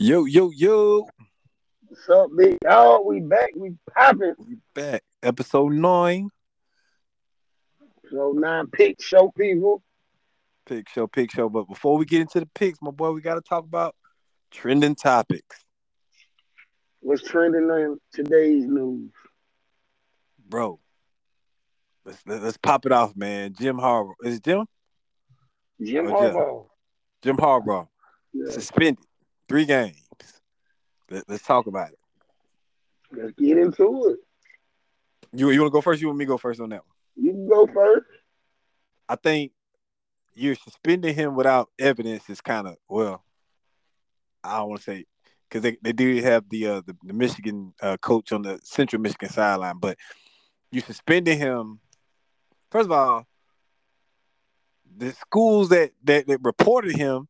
Yo, yo, yo. What's up, big dog? We back. We popping. We back. Episode nine. So nine pick show people. Pick show, pick show. But before we get into the picks, my boy, we got to talk about trending topics. What's trending in today's news? Bro, let's let's pop it off, man. Jim Harbaugh. Is it Jim? Jim Oh, Jim. Harbaugh. Jim Harbaugh. Yeah. Suspended. Three games. Let, us talk about it. Let's get into it. You you want to go first? You want me to go first on that one? You can go first. I think you're suspending him without evidence is kind of well. I don't want to say because they, they do have the uh, the, the Michigan uh, coach on the Central Michigan sideline, but you suspending him. First of all, the schools that that, that reported him,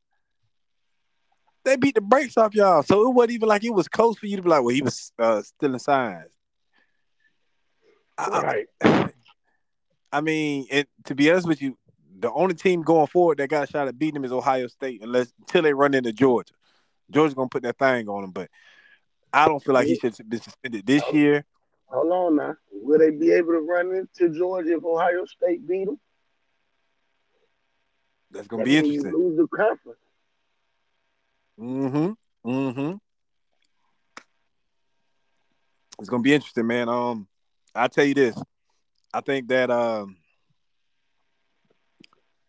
they beat the brakes off y'all. So it wasn't even like it was close for you to be like, well, he was uh, stealing signs. I- Right. I mean, it, to be honest with you, the only team going forward that got a shot at beating them is Ohio State, unless until they run into Georgia. Georgia's gonna put that thing on them, but I don't feel like he should have been suspended this year. Hold on now. Will they be able to run into Georgia if Ohio State beat them? That's gonna That be interesting. lose the conference. Mm-hmm. Mm-hmm. It's gonna be interesting, man. Um, I tell you this. I think that um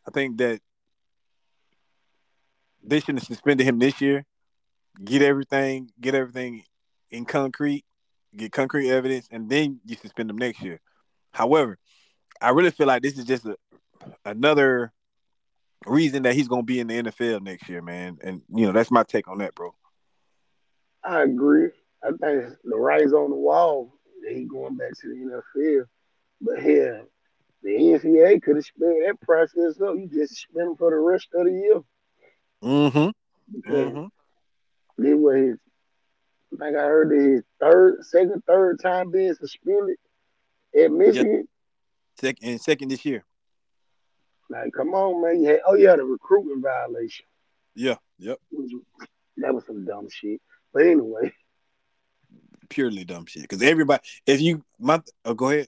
I think that they shouldn't have suspended him this year. Get everything, get everything in concrete, get concrete evidence, and then you suspend him next year. However, I really feel like this is just a, another reason that he's gonna be in the NFL next year, man. And you know, that's my take on that, bro. I agree. I think the writing's on the wall that he going back to the NFL. But here, the NCAA could have sped that process up. You just spend him for the rest of the year. Mm-hmm. Mm-hmm. this was his, I think I heard that his third, second, third time being suspended at Michigan. Second and second this year. Like, come on, man. You had, oh, yeah, the recruitment violation. Yeah. Yep. That was some dumb shit. But anyway, Purely dumb shit. Because everybody, if you my, oh, go ahead.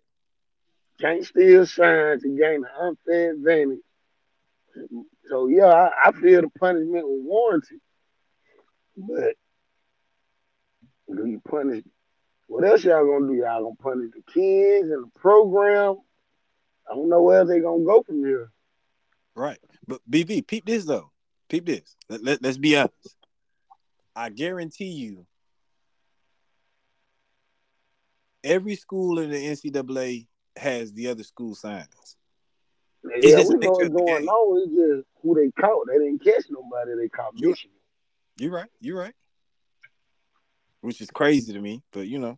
can't steal signs to gain an unfair advantage. So yeah, I, I feel the punishment was warranted. But do you punish what else y'all gonna do? Y'all gonna punish the kids and the program? I don't know where they gonna go from here. Right. But BB, peep this though. Peep this. Let, let, let's be honest. I guarantee you, every school in the NCAA has the other school signs. Yeah, just we know what's going on. It's just who they caught. They didn't catch nobody. They caught You- Michigan. You're right. You're right. Which is crazy to me, but you know,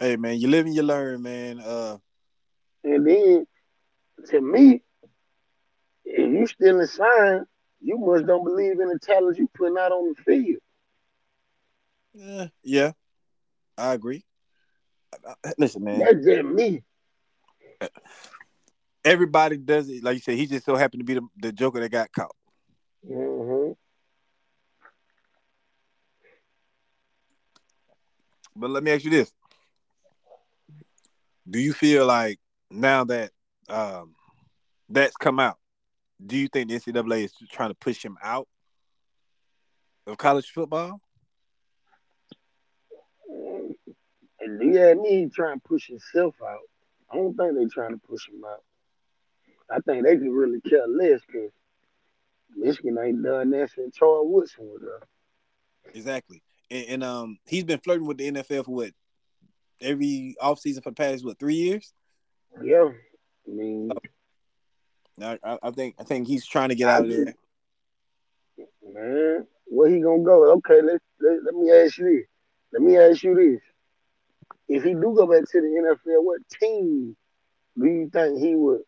hey man, you live and you learn, man. Uh, And then, to me, if you stealing sign, you must don't believe in the talent you putting out on the field. Yeah, yeah, I agree. Uh, Listen, man, That's just me. everybody does it. Like you said, he just so happened to be the, the joker that got caught. hmm But let me ask you this: Do you feel like now that um, that's come out, do you think the NCAA is trying to push him out of college football? Yeah, me trying to push himself out. I don't think they're trying to push him out. I think they could really care less because Michigan ain't done that since Charles Woodson was there. Exactly. And, and um, he's been flirting with the NFL for what every offseason for the past what three years. Yeah. I mean, I, I think I think he's trying to get out of there. man, where he gonna go? Okay, let, let, let me ask you this. Let me ask you this. If he do go back to the NFL, what team do you think he would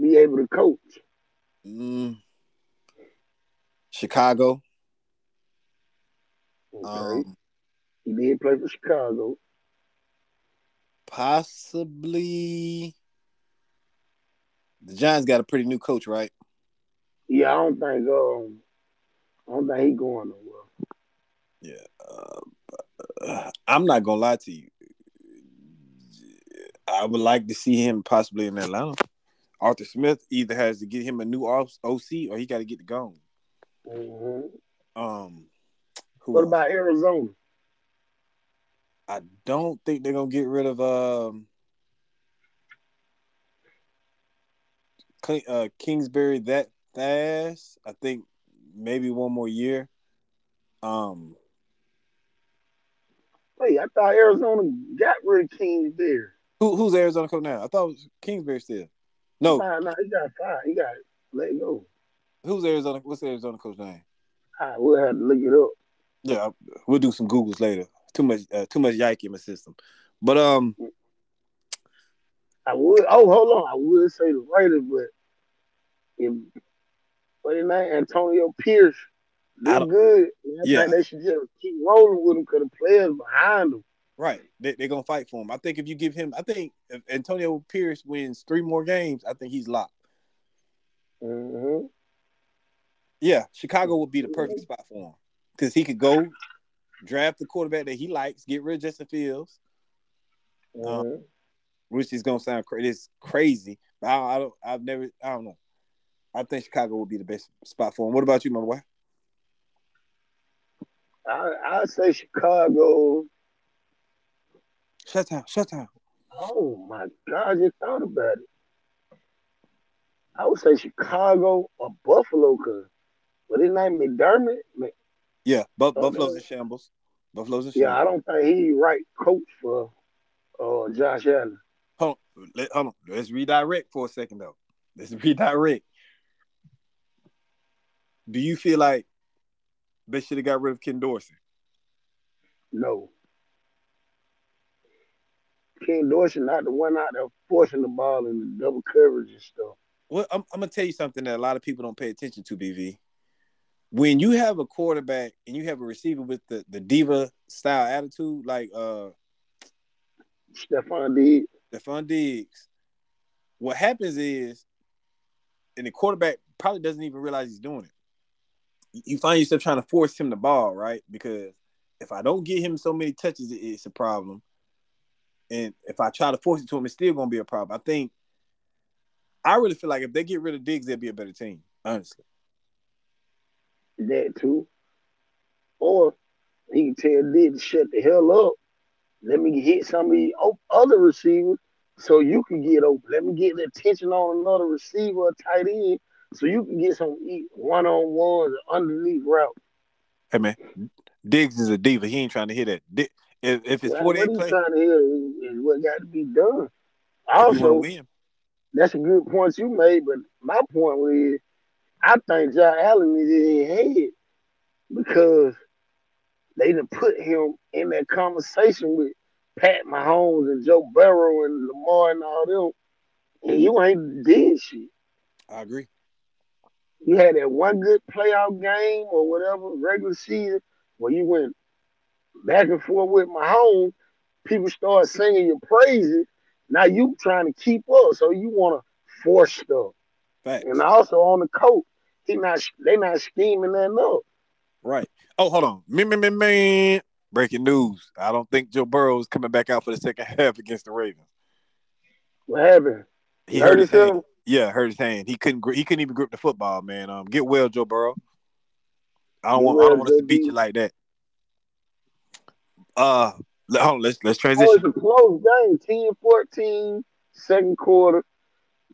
be able to coach? Mm, Chicago. Okay. Um, he did play for Chicago. possibly the Giants got a pretty new coach, right? Yeah, I don't think um I don't think he going nowhere. Yeah, uh, I'm not gonna lie to you. I would like to see him possibly in Atlanta. Arthur Smith either has to get him a new OC or he got to get the gone. Mm-hmm. Um, what else? about Arizona? I don't think they're gonna get rid of um uh, Kingsbury that fast. I think maybe one more year. Um. Hey, I thought Arizona got rid of Kingsbury. Who, who's Arizona coach now? I thought it was Kingsbury still. No, no, no, he got fired. He got let go. Who's Arizona? What's Arizona coach name? I will have to look it up. Yeah, we'll do some googles later. Too much, uh, too much yike in my system. But um, I would. Oh, hold on. I would say the Raiders, but in what his name, Antonio Pierce, they're good. Yeah. they should just keep rolling with him because the players behind him. Right, they, they're gonna fight for him. I think if you give him, I think if Antonio Pierce wins three more games, I think he's locked. Mm-hmm. Yeah, Chicago would be the perfect spot for him because he could go draft the quarterback that he likes, get rid of Justin Fields, um, mm-hmm. um, which is gonna sound crazy. It's crazy, but I, I, don't. I've never. I don't know. I think Chicago would be the best spot for him. What about you, my boy? I I say Chicago. Shut down. Shut down. Oh my God! I just thought about it. I would say Chicago or Buffalo, cause what his name McDermott. Yeah, but Buffalo's in shambles. Buffalo's in shambles. Yeah, I don't think he right coach for uh, Josh Allen. Hold on, let, hold on. Let's redirect for a second though. Let's redirect. Do you feel like they should have got rid of Ken Dorsey? No. Ken Dorsey not the one out there forcing the ball in the double coverage and stuff. Well, I'm, I'm gonna tell you something that a lot of people don't pay attention to, BV. When you have a quarterback and you have a receiver with the, the diva style attitude, like uh Stefon Diggs. Stefon Diggs. What happens is, and the quarterback probably doesn't even realize he's doing it. You find yourself trying to force him the ball, right? Because if I don't get him so many touches, it's a problem. And if I try to force it to him, it's still gonna be a problem. I think I really feel like if they get rid of Diggs, they'd be a better team, honestly. That too. Or he can tell Diggs shut the hell up. Let me hit some of the other receivers so you can get open. Let me get the attention on another receiver tight end so you can get some one on ones underneath route. Hey man, Diggs is a diva. He ain't trying to hit that. If, if it's forty eight play, trying to hit is, what got to be done. Also, that's a good point you made, but my point was, I think Josh Allen is in head because they done put him in that conversation with Pat Mahomes and Joe Burrow and Lamar and all them, and you ain't did shit. I agree. You had that one good playoff game or whatever regular season where you went back and forth with Mahomes. People start singing your praises. Now you trying to keep up, so you want to force stuff. Facts. And also on the coach, he not they not scheming that up. Right. Oh, hold on. Me, me, me, me. Breaking news. I don't think Joe Burrow is coming back out for the second half against the Ravens. What happened? He, hurt, his hand. Yeah, hurt his hand. He couldn't. He couldn't even grip the football, man. Um, get well, Joe Burrow. I don't want. Well, I don't want us to beat you like that. Uh, hold on, let's let's transition. Oh, it's a close game. 10-14, second quarter.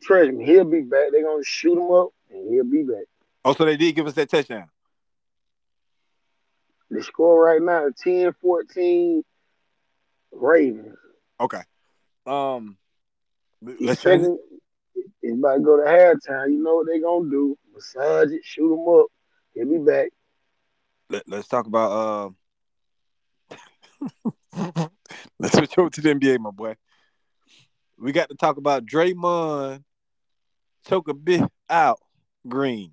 Trust me, he'll be back. They're gonna shoot him up, and he'll be back. Oh, so they did give us that touchdown. The score right now 10 14 Ravens. Okay. Um let's second, it's about to go to halftime. You know what they're gonna do. Massage it, shoot them up. He'll be back. Let, us talk about uh let's switch over to the NBA, my boy. We got to talk about Draymond choke a bit out green.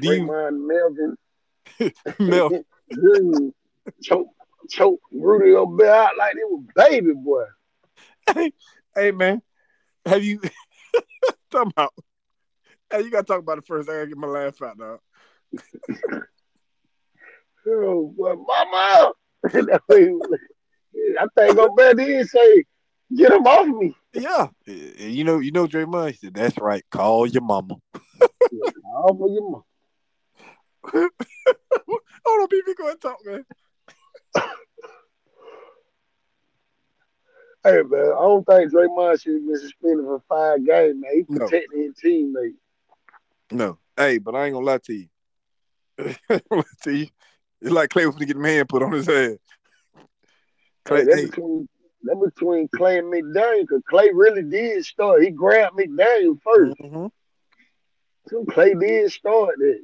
Draymond Melvin Milk. choke, choke Rudy Gobert out like it was baby boy. Hey, hey man, have you talking about? Hey, you gotta talk about it first. I gotta get my laugh out now. Oh, mama. I think Gobert did say, "Get him off me." Yeah, you know, you know, Draymond He said, "That's right. Call your mama." yeah, call for your mama. Hold on, people, go and talk, man. Hey man, I don't think Draymond should have been suspended for five games, man. He protecting no. his teammate. No. Hey, but I ain't gonna lie to you. lie to you. It's like Klay was gonna get hand put on his head. Klay, hey, that's, hey. between, that's between Klay and McDaniel, because Klay really did start. He grabbed McDaniel 1st mm-hmm. So Klay did start it.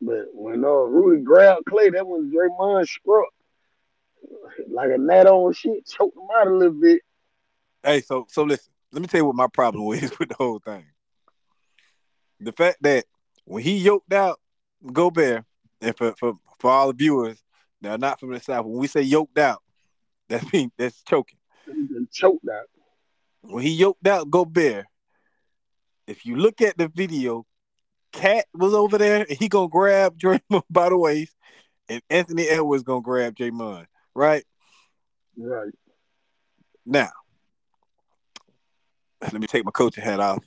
But when uh, Rudy grabbed Klay, that was Draymond struck like a gnat on shit, choked him out a little bit. Hey, so so listen, let me tell you what my problem is with the whole thing. The fact that when he yoked out Gobert, and for, for, for all the viewers that are not from the South, when we say yoked out, that means that's choking. Choked out. When he yoked out Gobert, if you look at the video, Cat was over there and he gonna grab Draymond by the waist, and Anthony Edwards gonna grab Draymond right? Right. Now, let me take my coaching hat off.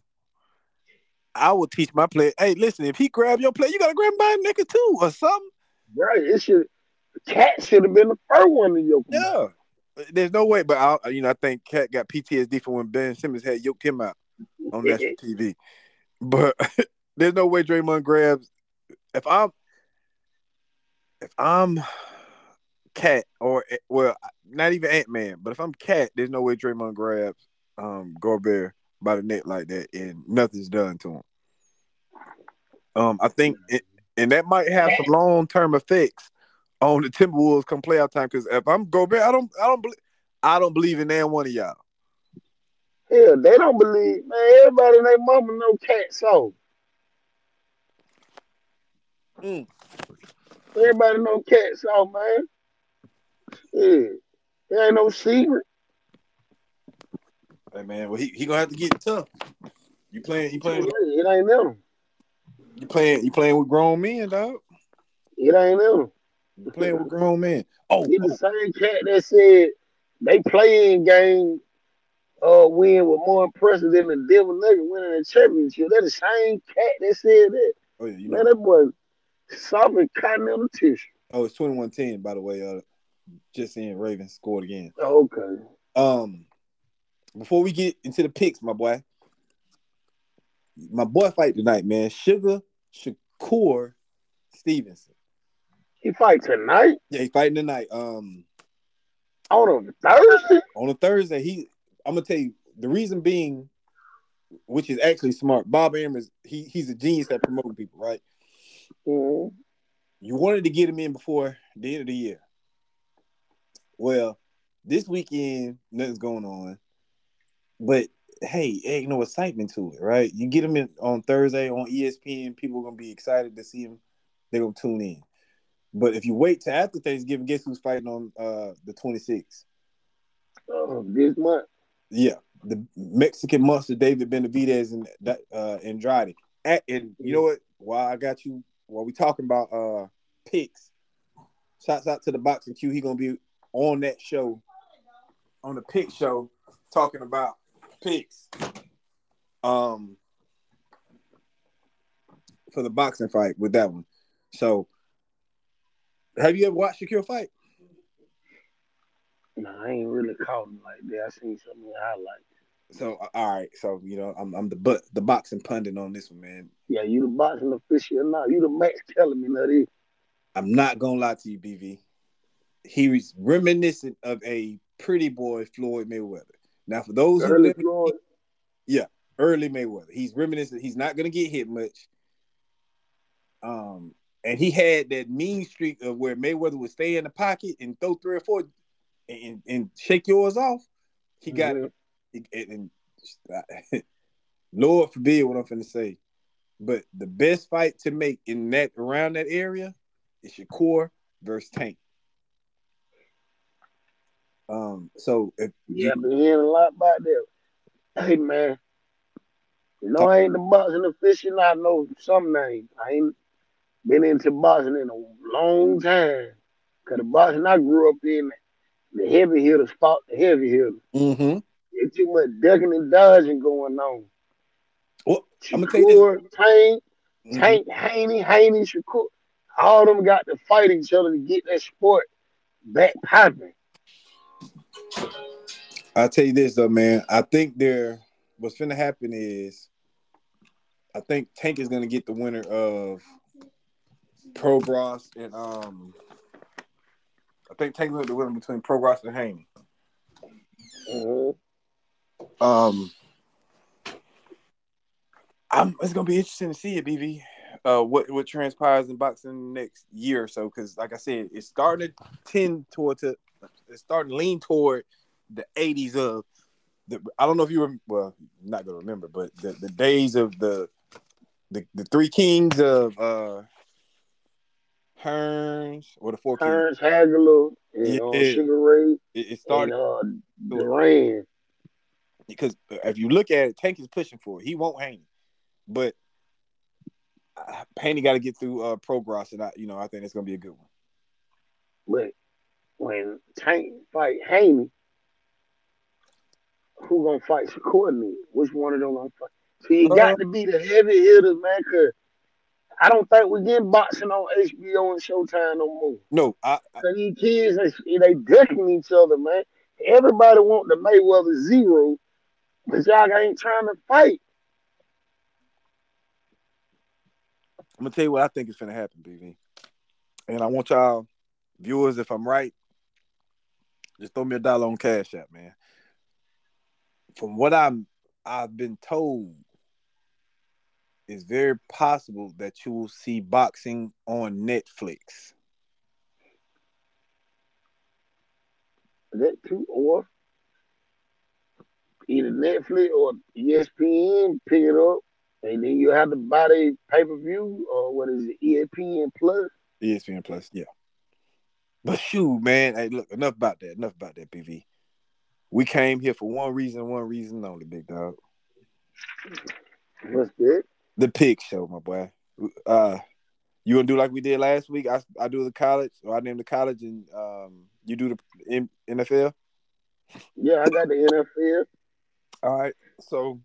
I will teach my player. Hey, listen, if he grab your play, you gotta grab him by the neck or two or something. Right. It should. Cat should have been the first one to yoke. Yeah. There's no way, but I, you know, I think Cat got PTSD from when Ben Simmons had yoked him out on national TV. But there's no way Draymond grabs. If I'm, if I'm Cat or eh, well, not even Ant Man, but if I'm Cat, there's no way Draymond grabs um Gobert by the neck like that and nothing's done to him. Um, I think, it, and that might have some long term effects on the Timberwolves come playoff time. Because if I'm Gobert, I don't, I don't believe, I don't believe in that one of y'all. Yeah, they don't believe, man. Everybody and their mama know Cat so. Mm. Everybody know Cat so, man. Yeah. There ain't no secret. Hey man, well he, he gonna have to get tough. You playing you playing it ain't them. You playing you playing with grown men, dog. It ain't them. You playing with grown men. Oh, he the same cat that said they playing game uh win was more impressive than the devil Nuggets winning the championship. That the same cat that said that. Oh yeah, you know. Man, that boy soft continental tissue. Oh, it's 21-10, by the way. Uh just seeing Ravens scored again. Okay. Um, before we get into the picks, my boy, my boy fight tonight, man. Sugar Shakur Stevenson. He fight tonight. Yeah, he fighting tonight. Um, on a Thursday. On a Thursday, he. I'm gonna tell you the reason being, which is actually smart. Bob Arum, he he's a genius at promoting people, right? Mm-hmm. You wanted to get him in before the end of the year. Well, this weekend, nothing's going on. But hey, ain't no excitement to it, right? You get them in on Thursday on ESPN, people are gonna be excited to see him. They're gonna tune in. But if you wait till after Thanksgiving, guess who's fighting on uh the 26th? Oh, this month. Yeah, the Mexican monster David Benavidez and uh Andrade. At, and you know what? While I got you, while we talking about uh picks, shouts out to the boxing Q. He gonna be on that show, on the pick show, talking about picks. Um, for the boxing fight with that one. So, have you ever watched Shakur fight? No, I ain't really caught him like that. I seen some of the highlights. So all right, so you know I'm I'm the but the boxing pundit on this one, man. Yeah, you the boxing official now. You the Max telling me that I'm not gonna lie to you, BV he was reminiscent of a pretty boy Floyd Mayweather. Now, for those early who Floyd. yeah, early Mayweather, he's reminiscent. He's not gonna get hit much. Um, and he had that mean streak of where Mayweather would stay in the pocket and throw three or four and, and shake yours off. He got mm-hmm. it, and, and Lord forbid what I'm gonna say, but the best fight to make in that around that area is Shakur versus Tank. Um, so if yeah, been hearing a lot about that. Hey man, you know I ain't the boxing official. I know some names. I ain't been into boxing in a long time. Cause the boxing I grew up in, the heavy hitters fought the heavy hitters. Mm-hmm. There's too much ducking and dodging going on. Well, I'm gonna tell you this. Shakur, Tank, Mhm. Tank, Haney, Haney, Shakur, all of them got to fight each other to get that sport back popping. I'll tell you this though, man. I think there what's gonna happen is I think Tank is gonna get the winner of Prograis and um I think Tank will the winner between Prograis and Haney. Mhm. Um I'm, it's gonna be interesting to see it, BV. Uh, what what transpires in boxing next year or so? Because, like I said, it's starting to tend toward to, it's starting to lean toward the '80s of the. I don't know if you were well, not gonna remember, but the, the days of the the the three kings of uh Hearns or the four kings. Hearns, Hagler, and uh, Yeah. Sugar Ray, It, it and started uh, Duran. because if you look at it, Tank is pushing for it. He won't hang, but uh, Haney got to get through uh, Prograis, and I, you know, I think it's gonna be a good one. But when Tank fight Haney, who gonna fight Shakur Me, Which one of them gonna fight? So you Uh, got to be the heavy hitters, man. Cause I don't think we getting boxing on HBO and Showtime no more. No, I, I So these kids, they, they ducking each other, man. Everybody want the Mayweather zero, but y'all ain't trying to fight. I'm gonna tell you what I think is gonna happen, BV. And I want y'all viewers, if I'm right, just throw me a dollar on Cash App, man. From what I'm I've been told, it's very possible that you will see boxing on Netflix. That too, or either Netflix or ESPN pick it up, and then you have to buy the pay per view or what is it, ESPN Plus. ESPN Plus, yeah. But shoot, man, hey, look, enough about that. Enough about that, BV. We came here for one reason, one reason only, big dog. What's that? The pig show, my boy. Uh, you gonna do like we did last week? I I do the college, or I name the college, and um, you do the M- NFL. Yeah, I got the NFL. All right, so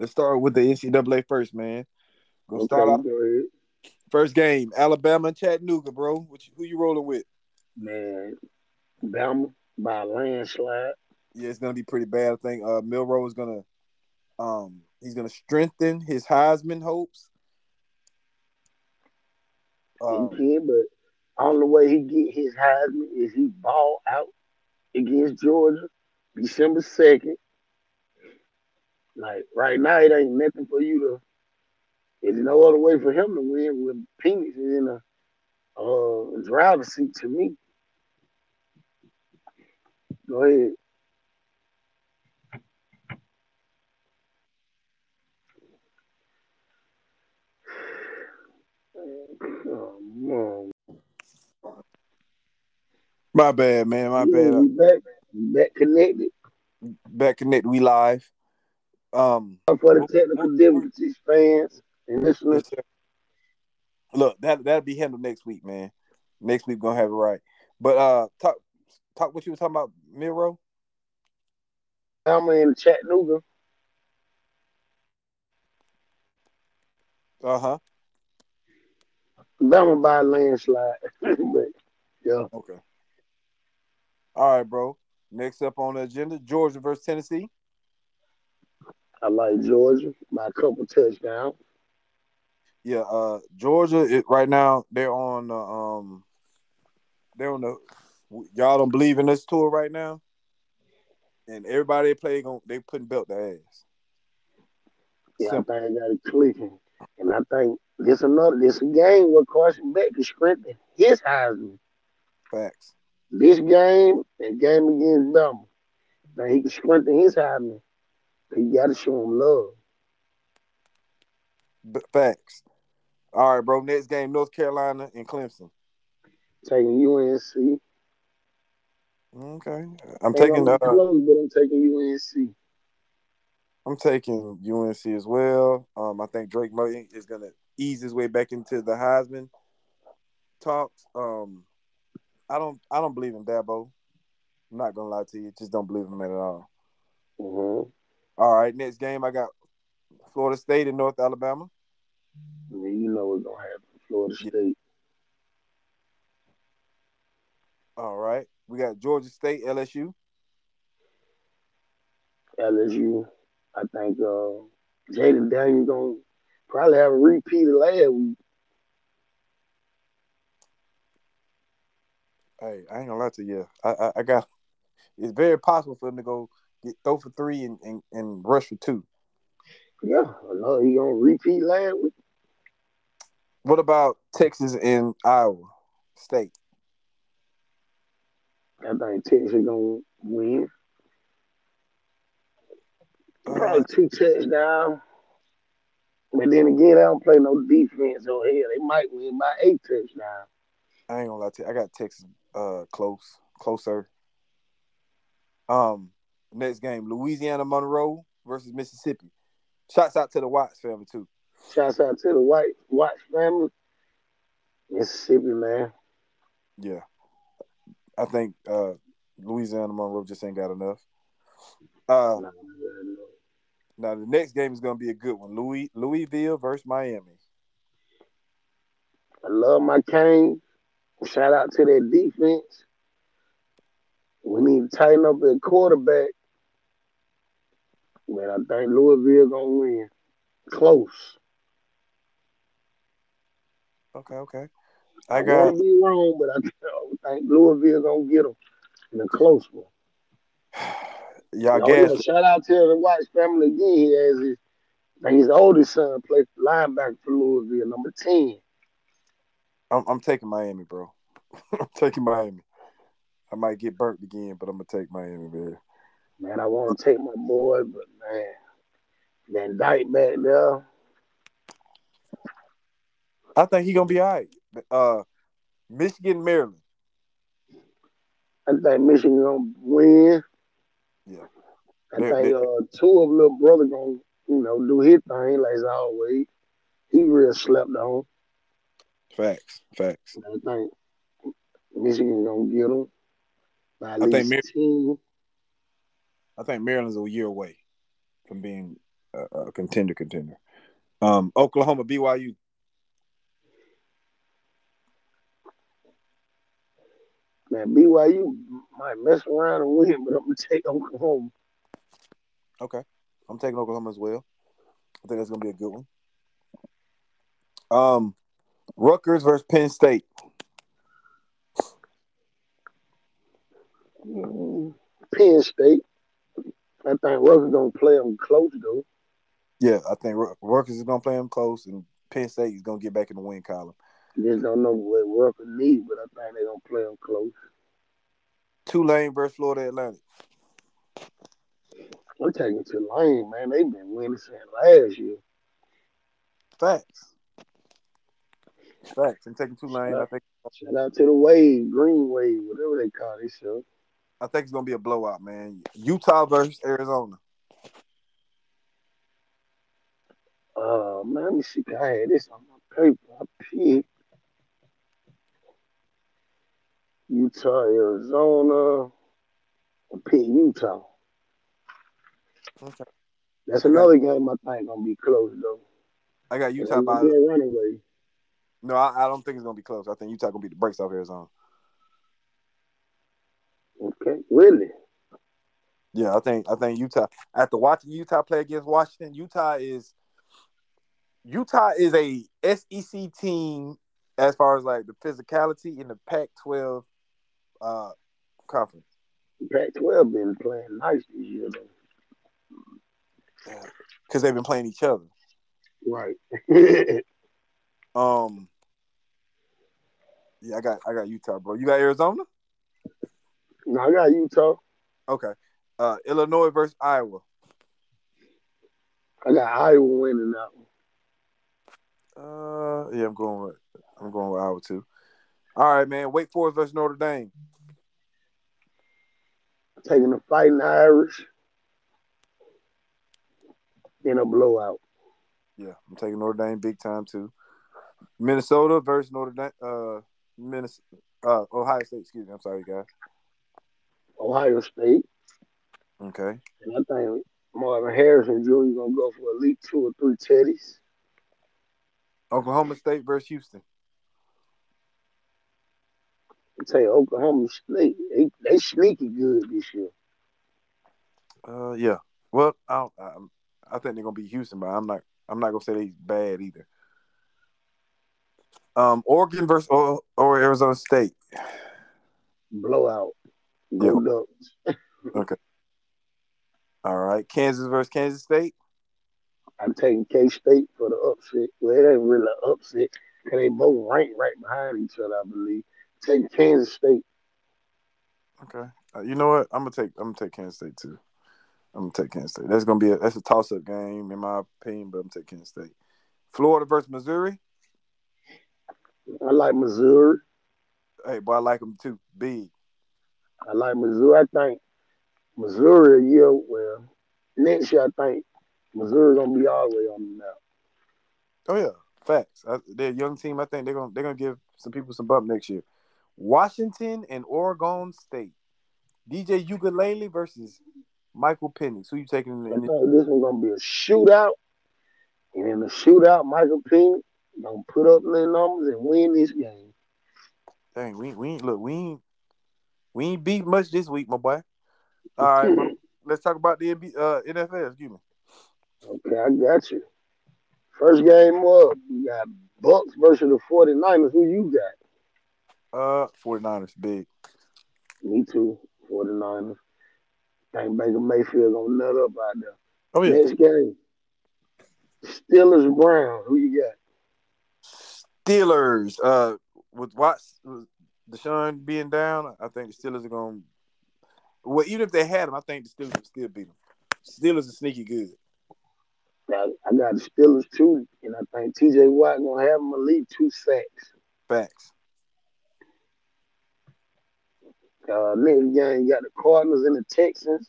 let's start with the NCAA first, man. Gonna Okay, start off go. First game, Alabama and Chattanooga, bro. Which, who you rolling with? Man, Bama by a landslide. Yeah, it's gonna be pretty bad. I think uh, Milroe is gonna um he's gonna strengthen his Heisman hopes. Um, he can, but only way he get his Heisman is he ball out against Georgia December second. Like right now, it ain't nothing for you to. There's no other way for him to win with Penix in a uh, driver's seat to me. Go ahead. On. my bad, man. My Yeah, bad. we back. Back connected. Back connect, we live. Um, For the technical difficulties, fans Yes, sir. Look, that that'll be handled next week, man. Next week we're gonna have it right. But uh talk talk what you were talking about, Miro. I'm in Chattanooga. Uh-huh. Bama by a landslide. but yeah, Okay. All right, bro. Next up on the agenda, Georgia versus Tennessee. I like Georgia by a couple touchdowns. Yeah, uh Georgia it, right now they're on the um they're on the y'all don't believe in this tour right now. And everybody they play gon' they putting belt their ass. Yeah, Simple. I think got it clicking. And I think this another this game where Carson Beck can strengthen his Heisman. Facts. This game and game against Bama. Now he can strengthen his Heisman. He gotta show him love. B- facts. All right, bro. Next game, North Carolina and Clemson. Taking UNC. Okay. I'm taking uh, close, but I'm taking UNC. I'm taking UNC as well. Um, I think Drake Maye is gonna ease his way back into the Heisman talks. Um, I don't I don't believe in Dabo. I'm not gonna lie to you, just don't believe in him at all. Mm-hmm. All right, next game I got Florida State and North Alabama. You know what's gonna happen. Florida State. All right, we got Georgia State, LSU. LSU. I think uh, Jayden Daniels gonna probably have a repeat of last week. Hey, I ain't gonna lie to you. I, I, I got. It's very possible for him to go get throw for three and, and, and rush for two. Yeah, I know he gonna repeat last week. What about Texas and Iowa State? I think Texas is gonna win. Uh, Probably two touchdowns. But then again, I don't play no defense, so here. they might win by eight touchdowns. I ain't gonna lie to you. I got Texas uh close, closer. Um, next game, Louisiana Monroe versus Mississippi. Shots out to the Watts family too. Shouts out to the White Watch family. Mississippi, man. Yeah, I think uh Louisiana Monroe just ain't got enough. Uh, Nah, now the next game is gonna be a good one. Louis Louisville versus Miami. I love my Canes. Shout out to their defense. We need to tighten up at quarterback. Man, I think Louisville gonna win. Close. Okay, okay. I, I got to be wrong, but I think Louisville gonna get them in a close one. y'all Oh, gas. yeah, shout out to the White family again. He has his, I his oldest son played linebacker for Louisville, number ten. I'm, I'm taking Miami, bro. I'm taking Miami. I might get burnt again, but I'm gonna take Miami, man. Man, I want to take my boy, but man, Dyke back there. I think he gonna be all right. Uh, Michigan, Maryland. I think Michigan gonna win. Yeah. I think uh, two of little brother gonna, you know, do his thing like always. He real slept on. Facts, facts. I think Michigan gonna get him I think Mar-. I think Maryland's a year away from being a, a contender. Contender. Um, Oklahoma, BYU. Man, BYU might mess around and win, but I'm gonna take Oklahoma. Okay, I'm taking Oklahoma as well. I think that's gonna be a good one. Um, Rutgers versus Penn State. Mm, Penn State. I think Rutgers gonna play them close though. Yeah, I think Ru- Rutgers is gonna play them close, and Penn State is gonna get back in the win column. Just don't know what Rutgers need, but I think they're gonna play them close. Tulane versus Florida Atlantic. I'm taking Tulane, man. They've been winning since last year. Facts. Facts. I'm taking Tulane. I think Shout out to the Wave, Green Wave, whatever they call this show. I think it's gonna be a blowout, man. Utah versus Arizona. Uh, man, let me see. I had this on my paper. I picked Utah, Arizona. I picked Utah. Okay. That's another game I think gonna be close though. I got Utah by a no, I, I don't think it's gonna be close. I think Utah gonna beat the brakes off Arizona. Really? Yeah, I think I think Utah. After watching Utah play against Washington, Utah is Utah is a SEC team as far as like the physicality in the Pac-12 uh, conference. Pac-12 been playing nice this year though. because they've been playing each other. Right. Um, yeah, I got I got Utah, bro. You got Arizona? No, I got Utah. Okay. Uh, Illinois versus Iowa. I got Iowa winning that one. Uh, yeah, I'm going with I'm going with Iowa too. All right, man. Wake Forest versus Notre Dame. Taking the fighting Irish in a blowout. Yeah, I'm taking Notre Dame big time too. Minnesota versus Notre Dame. Uh, Minnesota, uh, Ohio State. Excuse me. I'm sorry, guys. Ohio State. Okay. And I think Marvin Harrison Jr. gonna go for at least two or three teddies. Oklahoma State versus Houston. I tell you, Oklahoma State, they, they sneaky good this year. Uh, yeah. Well, I I, I think they're gonna be Houston, but I'm not. I'm not gonna say they bad either. Um, Oregon versus or, or Arizona State. Blowout. Go Ducks. okay. All right. Kansas versus Kansas State. I'm taking K State for the upset. Well, it ain't really an upset because they both rank right behind each other, I believe. Take Kansas State. Okay. Uh, you know what? I'm gonna take. I'm gonna take Kansas State too. I'm gonna take Kansas State. That's gonna be a that's a toss up game in my opinion, but I'm taking Kansas State. Florida versus Missouri. I like Missouri. Hey, but I like them too. Big. I like Missouri. I think Missouri a year well next year I think Missouri gonna be all the way on the map. Oh yeah, facts. I, they're a young team. I think they're gonna they're gonna give some people some bump next year. Washington and Oregon State. DJ Uiagalelei versus Michael Penix. Who you taking? In, in this one's gonna be a shootout, and in the shootout, Michael Penix gonna put up their numbers and win this game. Dang, we we ain't look we ain't we ain't beat much this week, my boy. All right, bro, let's talk about the NBA, uh, NFL. Excuse me. Okay, I got you. First game up, you got Bucs versus the 49ers. Who you got? Uh, 49ers, big. Me too, 49ers. think Baker Mayfield gonna nut up out there. Oh yeah. Next game. Steelers Brown. Who you got? Steelers. Uh, with Watts, Deshaun being down, I think the Steelers are gonna. Well, even if they had him, I think the Steelers would still beat them. Steelers are sneaky good. I, I got the Steelers too, and I think T.J. Watt gonna have him at least two sacks. Facts. Uh, next game, you got the Cardinals and the Texans.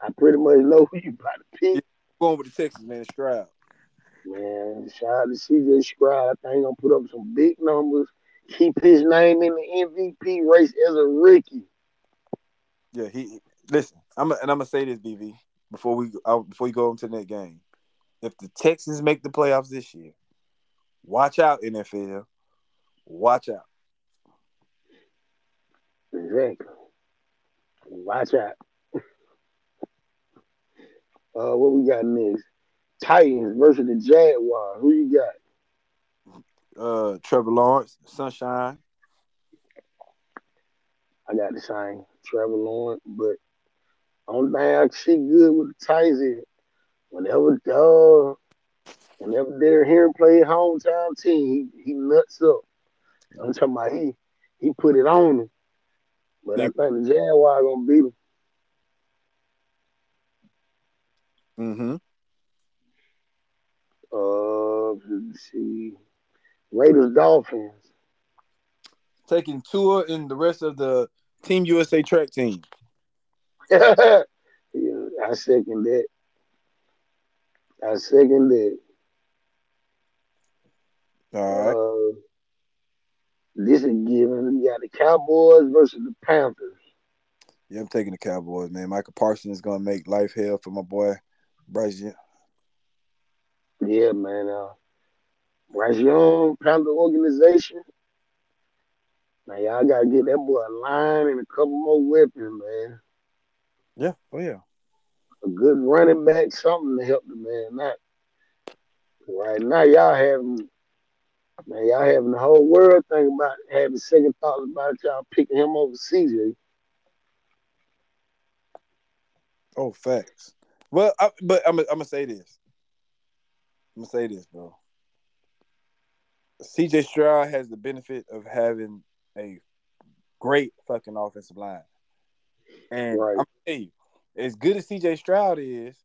I pretty much know who you about to pick. Going with the Texans, man. Stroud. Man, shout out to CJ Stroud. I think he's gonna put up some big numbers. Keep his name in the MVP race as a rookie. Yeah, he listen. I'm a, and I'm gonna say this, BV, before we uh, before you go into that game. If the Texans make the playoffs this year, watch out, NFL. Watch out. Exactly. Watch out. uh, what we got next? Titans versus the Jaguars. Who you got? Uh, Trevor Lawrence, Sunshine. I got the same Trevor Lawrence, but only thing I see good with the Titans is whenever uh, whenever they're here and play hometown team, he, he nuts up. I'm talking about he he put it on him. But I think the Jaguars gonna beat him. Mm-hmm. Uh, let's see. Raiders Dolphins. Taking Tua and the rest of the Team USA track team. yeah, I second that. I second that. All right. Uh, this is given. You got the Cowboys versus the Panthers. Yeah, I'm taking the Cowboys, man. Michael Parsons is gonna make life hell for my boy Bryce Yeah, man. Uh, Bryce Young, Panther organization. Now y'all gotta get that boy a line and a couple more weapons, man. Yeah, oh yeah. A good running back, something to help the man. Not right now, y'all having man, y'all having the whole world think about having second thoughts about y'all picking him over CJ. Oh, facts. Well, I, but I'm, I'm gonna say this. I'm gonna say this, bro. CJ Stroud has the benefit of having a great fucking offensive line. And right. I'm gonna tell you, as good as CJ Stroud is,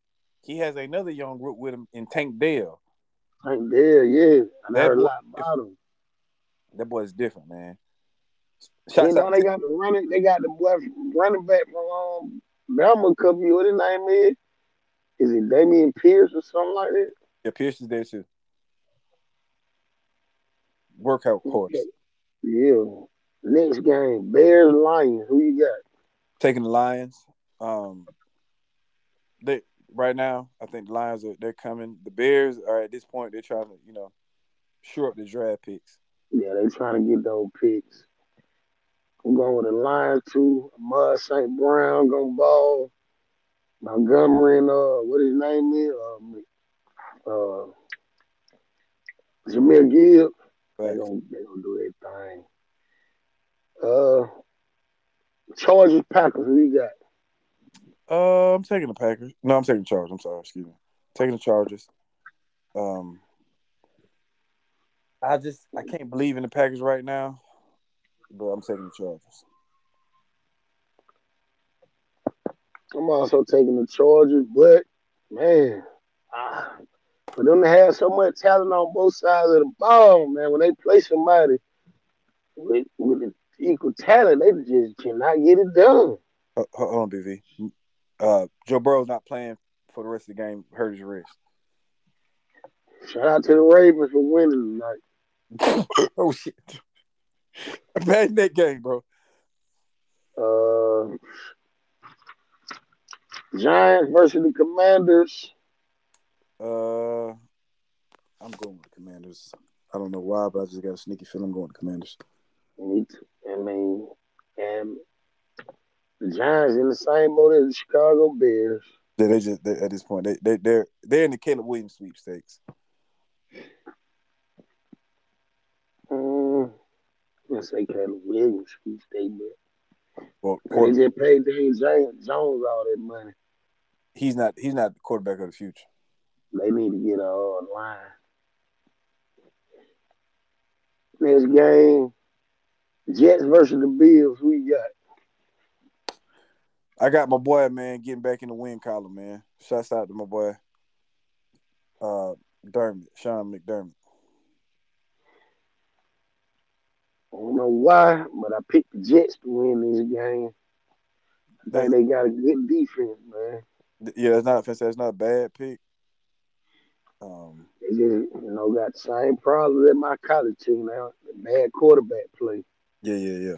he has another young group with him in Tank Dell. Tank Dell, yeah. I that heard a lot about him. That boy is different, man. Shots you know they got the running, they got the boy running back from um Bama couple. What his name is? Is it Dameon Pierce or something like that? Yeah, Pierce is there too. Workout course. Yeah. Next game, Bears Lions. Who you got? Taking the Lions. Um, they right now, I think the Lions are they're coming. The Bears are at this point they're trying to you know shore up the draft picks. Yeah, they're trying to get those picks. I'm going with the Lions too. Mud St. Brown gonna ball. Montgomery and uh, what his name is? Uh, uh Jahmyr Gibbs. They don't they don't do their thing. Uh, Chargers Packers. Who you got? Uh, I'm taking the Packers. No, I'm taking the Chargers. I'm sorry. Excuse me. Taking the Chargers. Um, I just I can't believe in the Packers right now, but I'm taking the Chargers. I'm also taking the Chargers, but man, ah, for them to have so much talent on both sides of the ball, man, when they play somebody with with equal talent, they just cannot get it done. Uh, hold on, BV. Uh, Joe Burrow's not playing for the rest of the game. Hurt his wrist. Shout out to the Ravens for winning tonight. oh shit! Imagine that game, bro. Uh, Giants versus the Commanders. Uh, I'm going with the Commanders. I don't know why, but I just got a sneaky feeling I'm going to Commanders. Me too. I mean, and the Giants in the same boat as the Chicago Bears. Yeah, they just they, at this point they they they're they're in the Caleb Williams sweepstakes. Mm, let's say Caleb Williams sweepstakes, but well, they just paid Daniel Jones all that money. He's not he's not the quarterback of the future. They need to get a uh, line. Next game, Jets versus the Bills. Who you got? I got my boy, man, getting back in the win column, man. Shouts out to my boy, uh, Dermott, Sean McDermott. I don't know why, but I picked the Jets to win this game. I think they got a good defense, man. Yeah, that's not that's not a bad pick. Um, they just you know got the same problems at my college team now. The bad quarterback play. Yeah, yeah, yeah.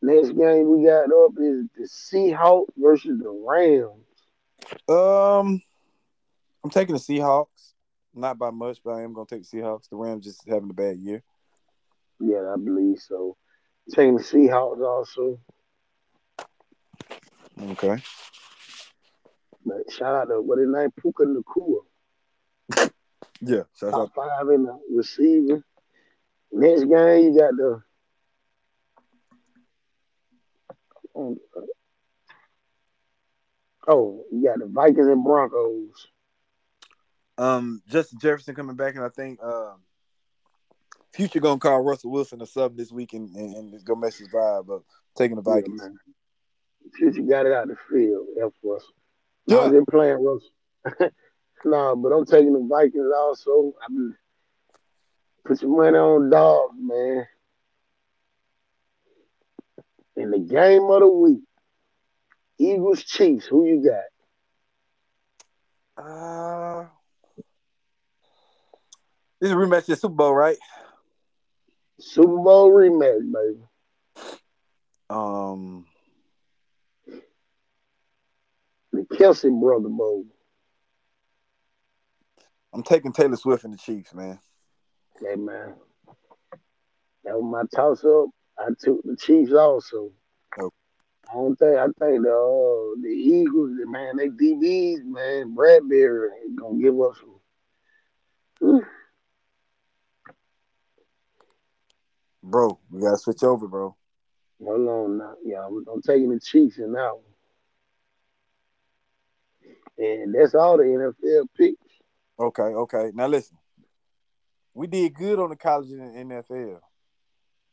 Next game we got up is the Seahawks versus the Rams. Um, I'm taking the Seahawks, not by much, but I am gonna take the Seahawks. The Rams just having a bad year. Yeah, I believe so. Taking the Seahawks also. Okay. But shout out to what his name, Puka Nacua. yeah, shout Top out. five in the receiver. Next game, you got the Oh, you got the Vikings and Broncos. Um, Justin Jefferson coming back, and I think um, Future gonna call Russell Wilson a sub this week and, and, and gonna mess his vibe up, Taking the Vikings. Yeah, Future got it out the field. F Russell. Yeah. I was playing Russell. no, but I'm taking the Vikings also. I mean, put your money on dogs, man. In the game of the week, Eagles Chiefs. Who you got? Uh, this is a rematch of the Super Bowl, right? Super Bowl rematch, baby. Um, the Kelce brother bowl. I'm taking Taylor Swift and the Chiefs, man. Hey man, that was my toss up. I took the Chiefs also. Oh. I don't think I think the uh, the Eagles, man, they DBs, man, Bradberry gonna give us some. Bro, we gotta switch over, bro. Hold on now. Yeah, I'm, I'm taking the Chiefs in that one. And that's all the NFL picks. Okay, okay. Now listen. We did good on the college and NFL.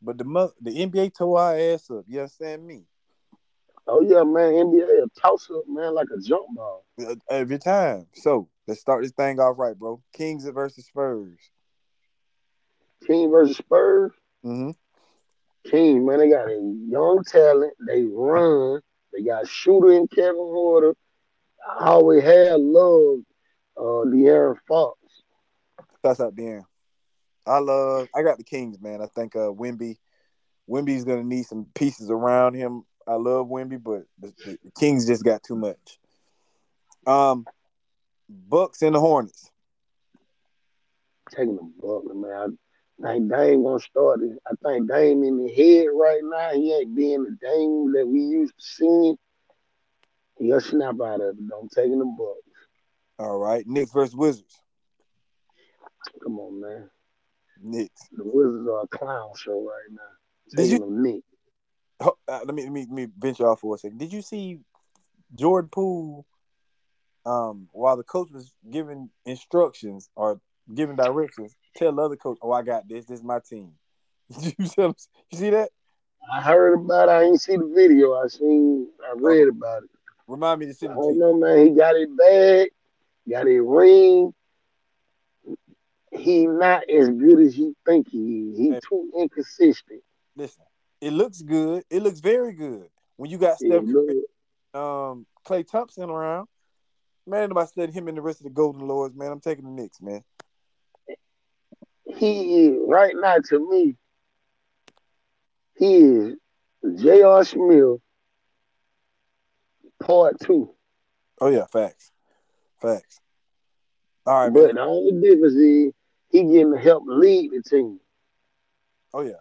But the the NBA tore our ass up. You understand me? Oh yeah, man. NBA a toss up, man, like a jump ball. Every time. So let's start this thing off right, bro. Kings versus Spurs. King versus Spurs. Mm-hmm. King, man, they got a young talent. They run. They got shooter in Kevin Huerter. I always had love Uh, De'Aaron Fox. That's out there. I love. I got the Kings, man. I think uh Wemby, Wemby's gonna need some pieces around him. I love Wemby, but the, the Kings just got too much. Um, Bucks and the Hornets. Taking the Bucks, man. I think Dame gonna start it. I think Dame in the head right now. He ain't being the Dame that we used to seeing. He'll snap out of it. Don't take the Bucks. All right, Knicks versus Wizards. Come on, man. Knicks. The Wizards are a clown show right now. Did Taking you- Knicks. Oh, uh, let me let me let me venture off for a second. Did you see Jordan Poole? Um, while the coach was giving instructions or giving directions, tell the other coach, "Oh, I got this. This is my team." You You see that? I heard about it. I ain't see the video. I seen. I read about it. Remind me to I send it to you. know, man. He got it bag, got it ring. He not as good as you think he is. He Hey. too inconsistent. Listen, it looks good. It looks very good when you got Steph Curry, um, Klay Thompson around. Man, nobody studying him and the rest of the Golden Lords. Man, I'm taking the Knicks, man. he is right now to me. He is J.R. Smith part two. Oh yeah, facts, facts. All right, but man. the only difference is he getting to help lead the team. Oh yeah.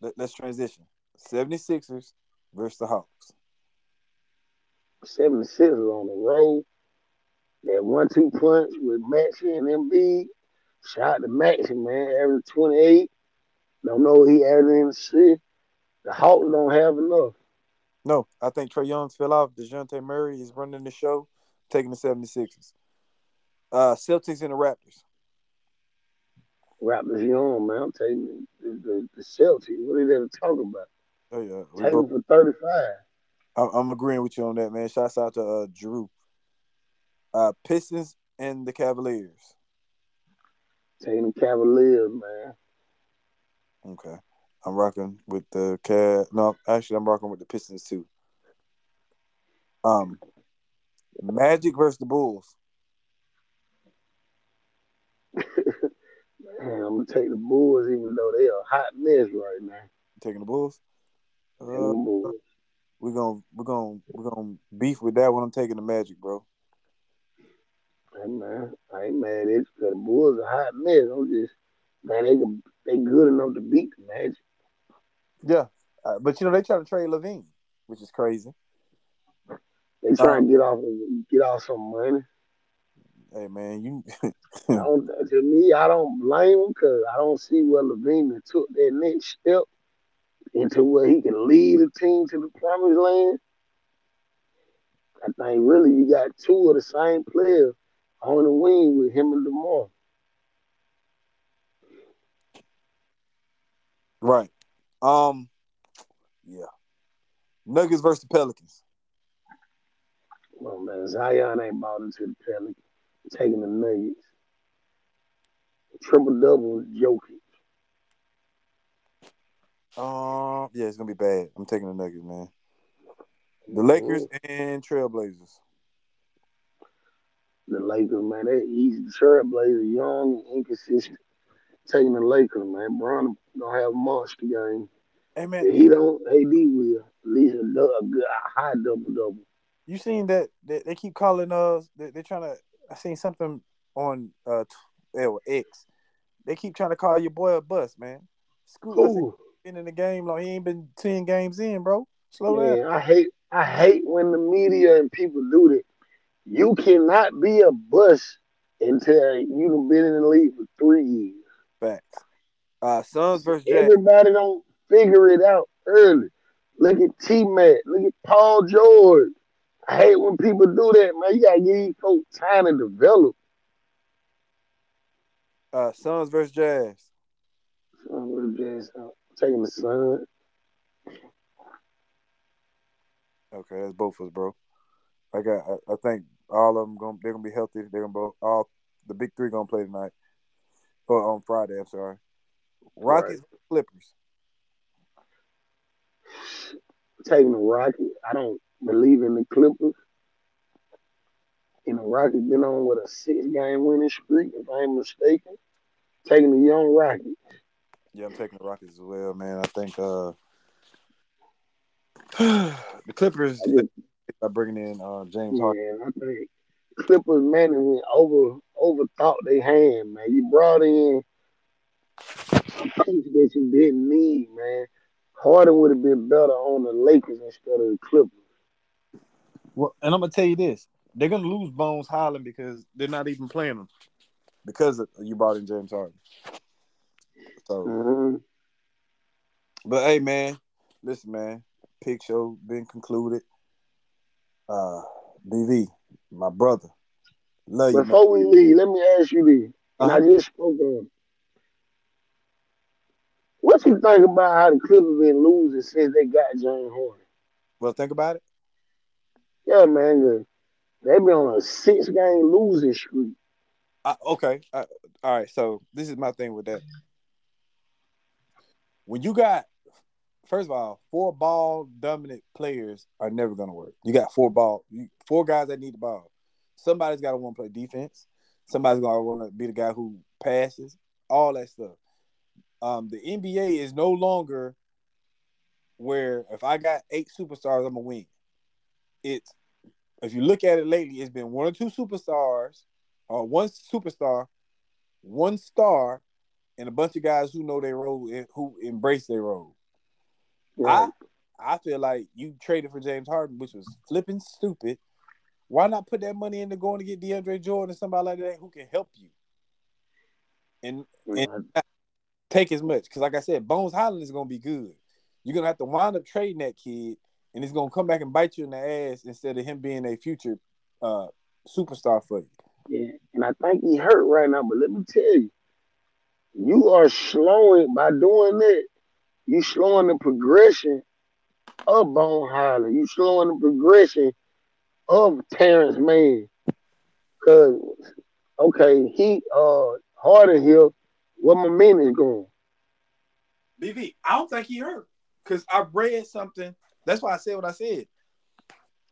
Let, let's transition. 76ers versus the Hawks. 76 is on the road. That one two punch with Maxey and Embiid. Shot to Maxey, man, average 28. Don't know he the city. The Hawks don't have enough. No, I think Trae Young's fell off. DeJounte Murray is running the show, taking the 76ers. Uh, Celtics and the Raptors. Raptors young, man. I'm telling you, the, the, the Celtics, what are they to talk about? Oh yeah, Take both, for 35. I'm, I'm agreeing with you on that, man. Shouts out to uh, Drew. Uh, Pistons and the Cavaliers. Taking the Cavaliers, man. Okay, I'm rocking with the Cav. No, actually, I'm rocking with the Pistons too. Um, Magic versus the Bulls. Man, I'm gonna take the Bulls, even though they are hot mess right now. taking the Bulls. Uh, the Bulls. we're gonna we're gonna we're gonna beef with that one. I'm taking the Magic, bro. Hey, man, I ain't mad at it because the Bulls are hot mess. I'm just, man, they can, they good enough to beat the Magic. Yeah, uh, but you know they try to trade LaVine, which is crazy. They try Um, and get off get off some money. Hey man, you don't, to me, I don't blame him because I don't see where LaVine took that next step into where he can lead a team to the promised land. I think really you got two of the same players on the wing with him and DeMar. right. Um, yeah. Nuggets versus the Pelicans. Well, man, Zion ain't bought into the Pelicans. Taking the Nuggets. Triple double Jokic. Um, yeah, it's gonna be bad. I'm taking the Nuggets, man. The Lakers and Trailblazers. The Lakers, man, they easy. The Trailblazer, young and inconsistent. Taking the Lakers, man. Brown gonna have a monster game. If he don't, AD will. At least a, good high double double. you seen that? They, they keep calling us. They, they're trying to. I seen something on uh eh, X. They keep trying to call your boy a bust, man. Scoot been in the game long. He ain't been ten games in, bro. Slow down. I hate I hate when the media and people do that. You cannot be a bust until you've been in the league for three years. Facts. Uh, Suns versus. Everybody don't figure it out early. Look at T Mac. Look at Paul George. I hate when people do that, man. You gotta give these folks time to develop. Uh, Suns versus Jazz. With the Jazz. I'm taking the sun. Okay, that's both of us, bro. I got. I, I think all of them gonna They're gonna be healthy. They're gonna both. All the big three gonna play tonight. Or on Friday. I'm sorry. Rockets Clippers. Taking the Rockets. I don't believe in the Clippers. And the Rockets been on with a six game winning streak, if I ain't mistaken. Taking the young Rockets. Yeah, I'm taking the Rockets as well, man. I think uh the Clippers by bringing in uh, James Harden. I think Clippers management over overthought their hand, man. You brought in piece that you didn't need, man. Harden would have been better on the Lakers instead of the Clippers. Well, and I'm gonna tell you this: they're gonna lose Bones Hyland because they're not even playing him because of, you brought in James Harden. So, mm-hmm. but hey, man, listen, man, pick show been concluded. Uh, BV, my brother, love you. Before we leave, let me ask you this, uh-huh. I just spoke on. What you think about how the Clippers been losing since they got James Harden? Well, think about it. Yeah, man, they've been on a six game losing streak. Uh, okay, uh, all right. So this is my thing with that. When you got, first of all, four ball dominant players are never gonna work. You got four ball, four guys that need the ball. Somebody's got to want to play defense. Somebody's gonna want to be the guy who passes. All that stuff. Um, the NBA is no longer where if I got eight superstars, I'm gonna win it's if you look at it lately, it's been one or two superstars, or one superstar, one star, and a bunch of guys who know their role and who embrace their role. Right. I I feel like you traded for James Harden, which was flipping stupid. Why not put that money into going to get DeAndre Jordan or somebody like that who can help you? And, and take as much. Because like I said, Bones Hyland is gonna be good. You're gonna have to wind up trading that kid and he's gonna come back and bite you in the ass instead of him being a future uh, superstar for you. Yeah, and I think he hurt right now. But let me tell you, you are slowing by doing that. You slowing the progression of Bone Hyland. You slowing the progression of Terance Mann. Cause okay, he uh Harden here. What my man is going? BV, I don't think he hurt. Cause I read something that's why I said what I said.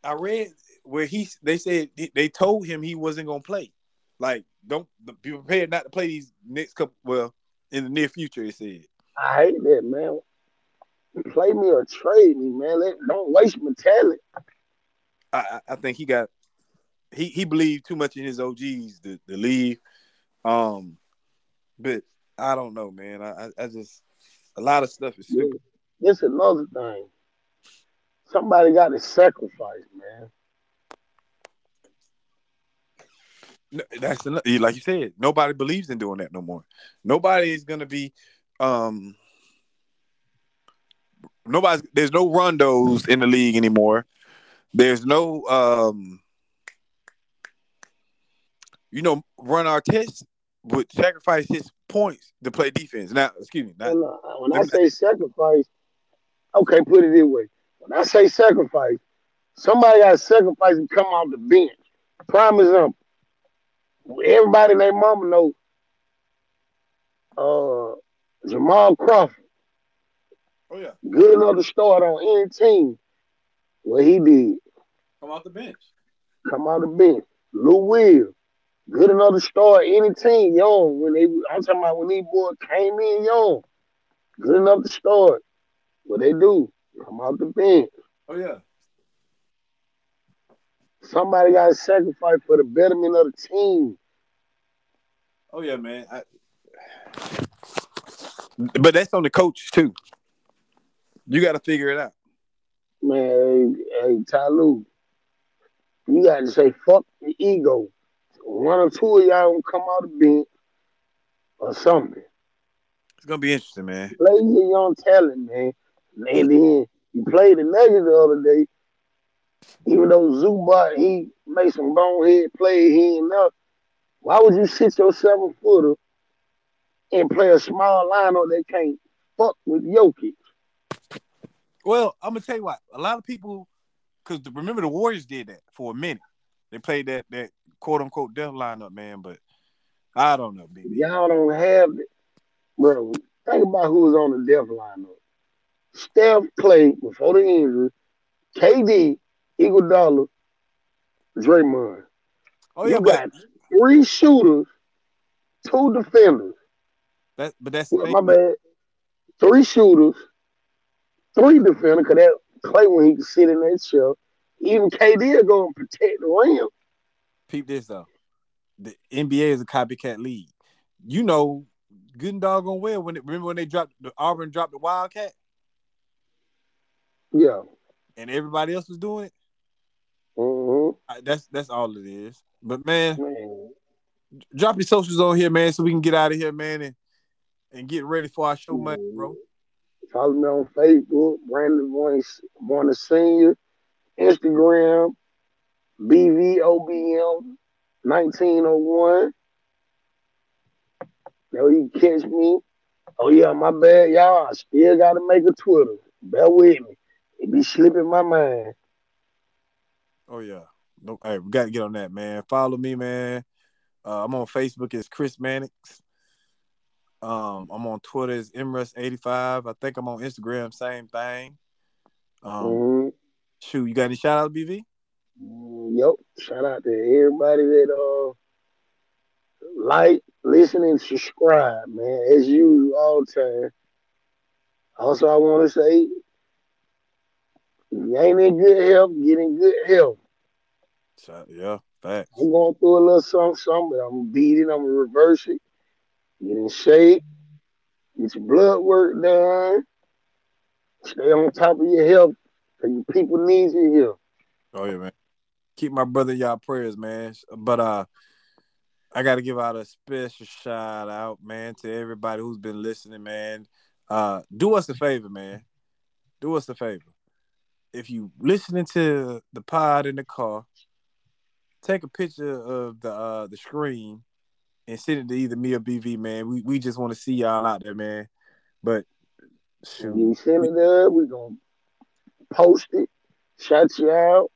I read where he they said they told him he wasn't gonna play. Like, don't be prepared not to play these next couple. Well, in the near future, he said. I hate that, man. Play me or trade me, man. Let, don't waste my talent. I, I think he got he he believed too much in his OGs to, to leave. Um, but I don't know, man. I I just a lot of stuff is. Yeah. It's another thing somebody got to sacrifice, man. That's enough. like you said. Nobody believes in doing that no more. Nobody is gonna be. um Nobody's. There's no rondos in the league anymore. There's no. um You know, Ron Artest would sacrifice his points to play defense. Now, excuse me. Not, when I say sacrifice, okay, put it this way: when I say sacrifice, somebody got to sacrifice and come off the bench. Prime example. Everybody in their mama know uh, Jamal Crawford. Oh yeah. Good enough to start on any team. What he did. Come off the bench. Come off the bench. Lou Will. Good enough to start any team young. When they I'm talking about when these boys came in young. Good enough to start. What they do. Come out the bench. Oh yeah. Somebody got to sacrifice for the betterment of the team. Oh yeah, man. I... But that's on the coach too. You got to figure it out. Man, hey, hey Ty Lue, you got to say fuck the ego. One or two of y'all gonna come out of the bench or something. It's gonna be interesting, man. Play your young talent, man. And then he played the Nuggets the other day. Even though Zubac, he made some bonehead play, he ain't up. Why would you sit your seven footer and play a small lineup that can't fuck with Jokic? Well, I'm gonna tell you what. A lot of people, because remember the Warriors did that for a minute. They played that that quote unquote death lineup, man. But I don't know, baby. Y'all don't have it, bro. Think about who was on the death lineup. Steph played before the injury. KD, Iguodala, Draymond. Oh yeah, you got three shooters, two defenders. that but that's Well, my bad. Three shooters, three defenders, because that Klay when he can sit in that shell. Even KD will go and protect the rim. Peep this though. The NBA is a copycat league. You know, good and doggone well when it, remember when they dropped the Auburn dropped the Wildcat Yeah. and everybody else was doing it. hmm I- That's that's all it is. But man, Man. drop your socials on here, man, so we can get out of here, man, and and get ready for our show, Monday, bro. Follow me on Facebook, Brandon Voice, a Senior, Instagram, BVOBM 1901. There you catch me. Oh yeah, my bad, y'all. I still gotta make a Twitter. Bear with me. It be slipping my mind. Oh yeah. No, hey, we gotta get on that, man. Follow me, man. Uh, I'm on Facebook as Chris Mannix. Um, I'm on Twitter as Imrus85. I think I'm on Instagram, same thing. Um, Mhm. shoot, you got any shout out, BV? Yep. Shout out to everybody that uh like, listen, and subscribe, man. As usual, all time. Also, I want to say, you ain't in good health, get in good health. Shout, yeah, facts. I'm going through a little something, something, but I'm gonna beat it. I'm gonna reverse it. Get in shape. Get your blood work done. Stay on top of your health, cause your people need you here. Oh yeah, man. Keep my brother in y'all prayers, man. But uh I gotta give out a special shout out, man, to everybody who's been listening, man. Uh do us a favor, man. Do us a favor. If you listening to the pod in the car, take a picture of the uh the screen and send it to either me or BV, man. We we just want to see y'all out there, man. But shoot. You send it up, we gonna post it, shout you out.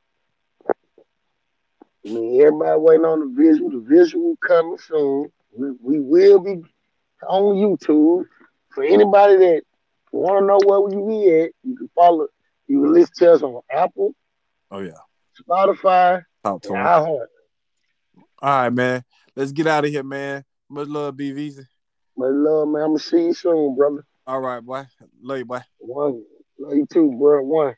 I mean, everybody waiting on the visual. The visual coming soon. We, we will be on YouTube. For anybody that want to know where we be at, you can follow. You can listen to us on Apple, Oh yeah. Spotify, Talk to and iHeart. All right, man. Let's get out of here, man. Much love, BV. But love, man, I'm gonna see you soon, brother. All right, boy. Love you, boy. One, love you too, bro. One.